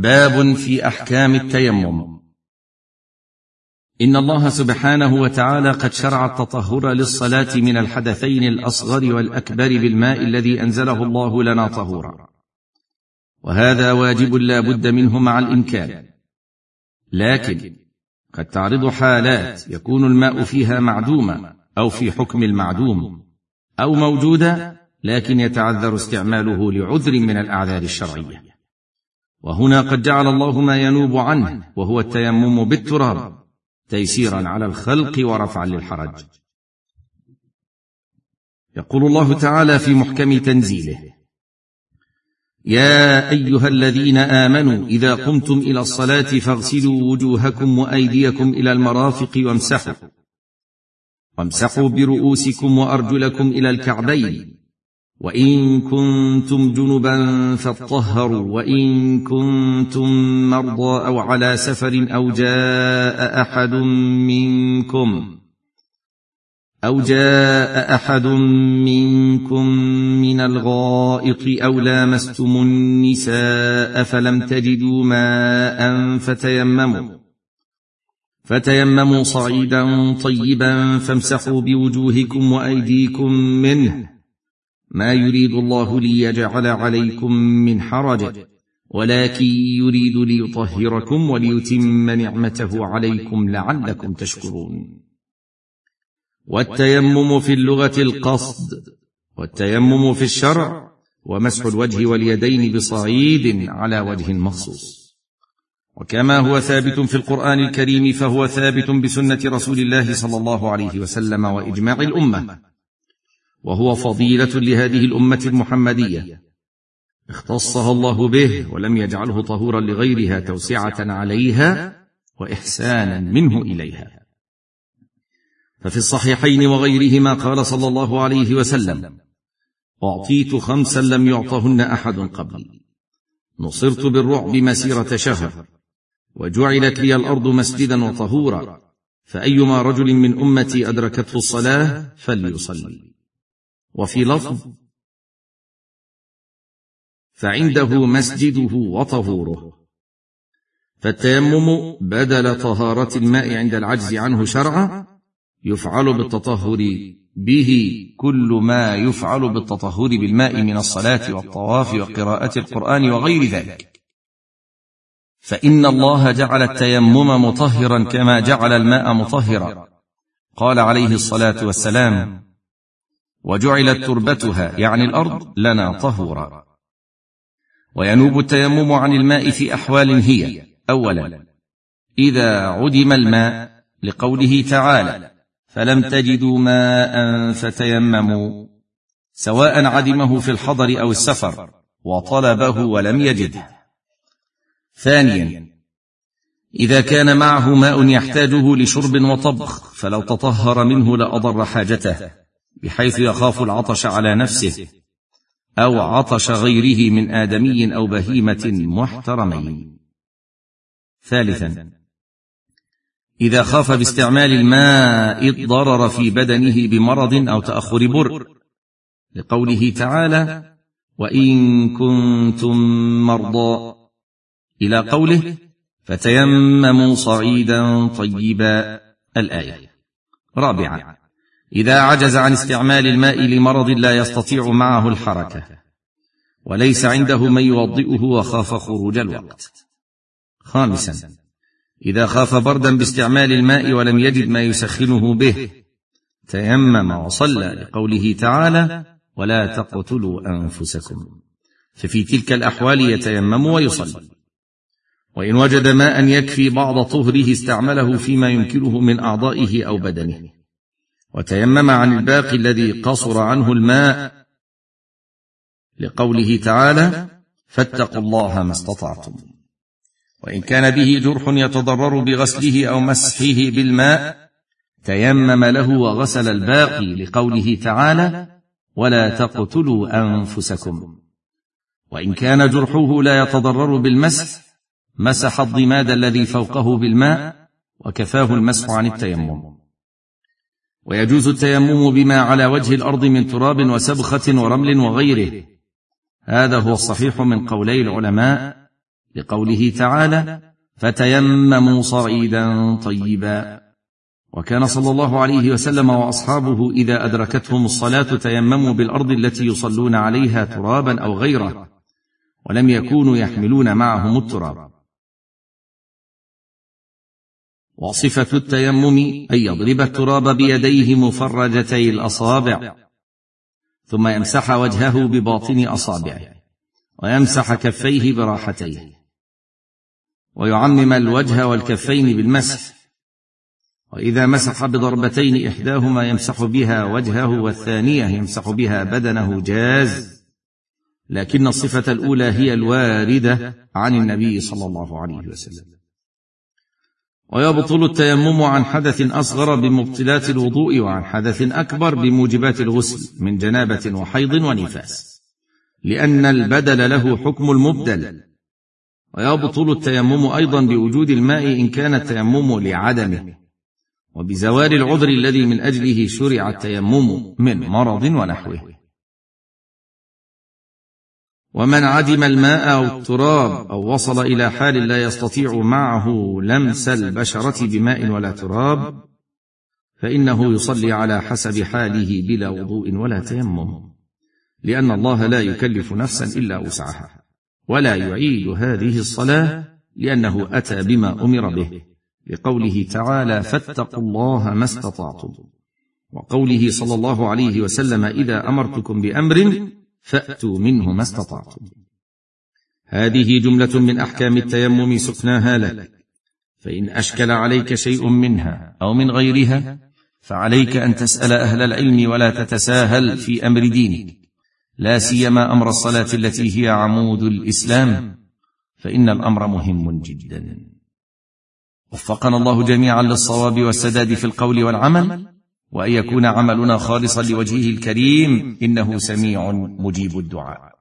باب في أحكام التيمم. إن الله سبحانه وتعالى قد شرع التطهر للصلاة من الحدثين الأصغر والأكبر بالماء الذي أنزله الله لنا طهورا. وهذا واجب لا بد منه مع الإمكان. لكن قد تعرض حالات يكون الماء فيها معدوما أو في حكم المعدوم أو موجودا لكن يتعذر استعماله لعذر من الأعذار الشرعية. وهنا قد جعل الله ما ينوب عنه وهو التيمم بالتراب تيسيرا على الخلق ورفعا للحرج. يقول الله تعالى في محكم تنزيله يا أيها الذين آمنوا إذا قمتم إلى الصلاة فاغسلوا وجوهكم وأيديكم إلى المرافق وامسحوا وامسحوا برؤوسكم وأرجلكم إلى الكعبين وإن كنتم جنبا فاطهروا وإن كنتم مرضى أو على سفر أو جاء أحد منكم أو جاء أحد منكم من الغائط أو لامستم النساء فلم تجدوا ماء فتيمموا فتيمموا صعيدا طيبا فامسحوا بوجوهكم وأيديكم منه ما يريد الله ليجعل عليكم من حرج ولكن يريد ليطهركم وليتم نعمته عليكم لعلكم تشكرون. والتيمم في اللغة القصد والتيمم في الشرع ومسح الوجه واليدين بصعيد على وجه مخصوص وكما هو ثابت في القرآن الكريم فهو ثابت بسنة رسول الله صلى الله عليه وسلم وإجماع الأمة. وهو فضيلة لهذه الأمة المحمدية. اختصها الله به ولم يجعله طهورا لغيرها توسعة عليها وإحسانا منه إليها. ففي الصحيحين وغيرهما قال صلى الله عليه وسلم أعطيت خمسا لم يعطهن أحد قبلي نصرت بالرعب مسيرة شهر. وجعلت لي الأرض مسجدا وطهورا. فأيما رجل من أمتي أدركته الصلاة فليصلي. وفي لفظ فعنده مسجده وطهوره. فالتيمم بدل طهارة الماء عند العجز عنه شرعا يفعل بالتطهر به كل ما يفعل بالتطهر بالماء من الصلاة والطواف وقراءة القرآن وغير ذلك. فإن الله جعل التيمم مطهرا كما جعل الماء مطهرا. قال عليه الصلاة والسلام وجعلت تربتها يعني الأرض لنا طهورا. وينوب التيمم عن الماء في أحوال هي. اولا إذا عدم الماء لقوله تعالى فلم تجدوا ماء فتيمموا. سواء عدمه في الحضر أو السفر وطلبه ولم يجده. ثانيا إذا كان معه ماء يحتاجه لشرب وطبخ فلو تطهر منه لأضر حاجته. بحيث يخاف العطش على نفسه أو عطش غيره من آدمي أو بهيمة محترمين. ثالثا إذا خاف باستعمال الماء الضرر في بدنه بمرض أو تأخر بر. لقوله تعالى وإن كنتم مرضى إلى قوله فتيمموا صعيدا طيبا الآية رابعا إذا عجز عن استعمال الماء لمرض لا يستطيع معه الحركة وليس عنده من يوضئه وخاف خروج الوقت. خامسا إذا خاف بردا باستعمال الماء ولم يجد ما يسخنه به تيمم وصلى لقوله تعالى ولا تقتلوا أنفسكم. ففي تلك الأحوال يتيمم ويصلي. وإن وجد ماء يكفي بعض طهره استعمله فيما يمكنه من أعضائه أو بدنه. وتيمم عن الباقي الذي قصر عنه الماء لقوله تعالى فاتقوا الله ما استطعتم. وإن كان به جرح يتضرر بغسله أو مسحه بالماء تيمم له وغسل الباقي لقوله تعالى ولا تقتلوا أنفسكم. وإن كان جرحه لا يتضرر بالمسح مسح الضماد الذي فوقه بالماء وكفاه المسح عن التيمم. ويجوز التيمم بما على وجه الأرض من تراب وسبخة ورمل وغيره. هذا هو الصحيح من قولي العلماء لقوله تعالى فتيمموا صعيدا طيبا وكان صلى الله عليه وسلم وأصحابه إذا أدركتهم الصلاة تيمموا بالأرض التي يصلون عليها ترابا أو غيره ولم يكونوا يحملون معهم التراب. وصفة التيمم أن يضرب التراب بيديه مفرجتي الأصابع ثم يمسح وجهه بباطن أصابعه ويمسح كفيه براحتيه ويعمم الوجه والكفين بالمسح وإذا مسح بضربتين إحداهما يمسح بها وجهه والثانية يمسح بها بدنه جاز. لكن الصفة الأولى هي الواردة عن النبي صلى الله عليه وسلم. ويبطل التيمم عن حدث أصغر بمبطلات الوضوء وعن حدث أكبر بموجبات الغسل من جنابة وحيض ونفاس. لأن البدل له حكم المبدل. ويبطل التيمم أيضا بوجود الماء إن كان التيمم لعدمه. وبزوال العذر الذي من أجله شرع التيمم من مرض ونحوه. ومن عدم الماء أو التراب أو وصل إلى حال لا يستطيع معه لمس البشرة بماء ولا تراب فإنه يصلي على حسب حاله بلا وضوء ولا تيمم لأن الله لا يكلف نفسا إلا وسعها ولا يعيد هذه الصلاة لأنه أتى بما أمر به لقوله تعالى فاتقوا الله ما استطعتم وقوله صلى الله عليه وسلم إذا أمرتكم بأمر فأتوا منه ما استطعتم. هذه جملة من أحكام التيمم سقناها لك. فإن أشكل عليك شيء منها أو من غيرها فعليك أن تسأل أهل العلم ولا تتساهل في أمر دينك. لا سيما أمر الصلاة التي هي عمود الإسلام. فإن الأمر مهم جدا. وفقنا الله جميعا للصواب والسداد في القول والعمل. وأن يكون عملنا خالصا لوجهه الكريم إنه سميع مجيب الدعاء.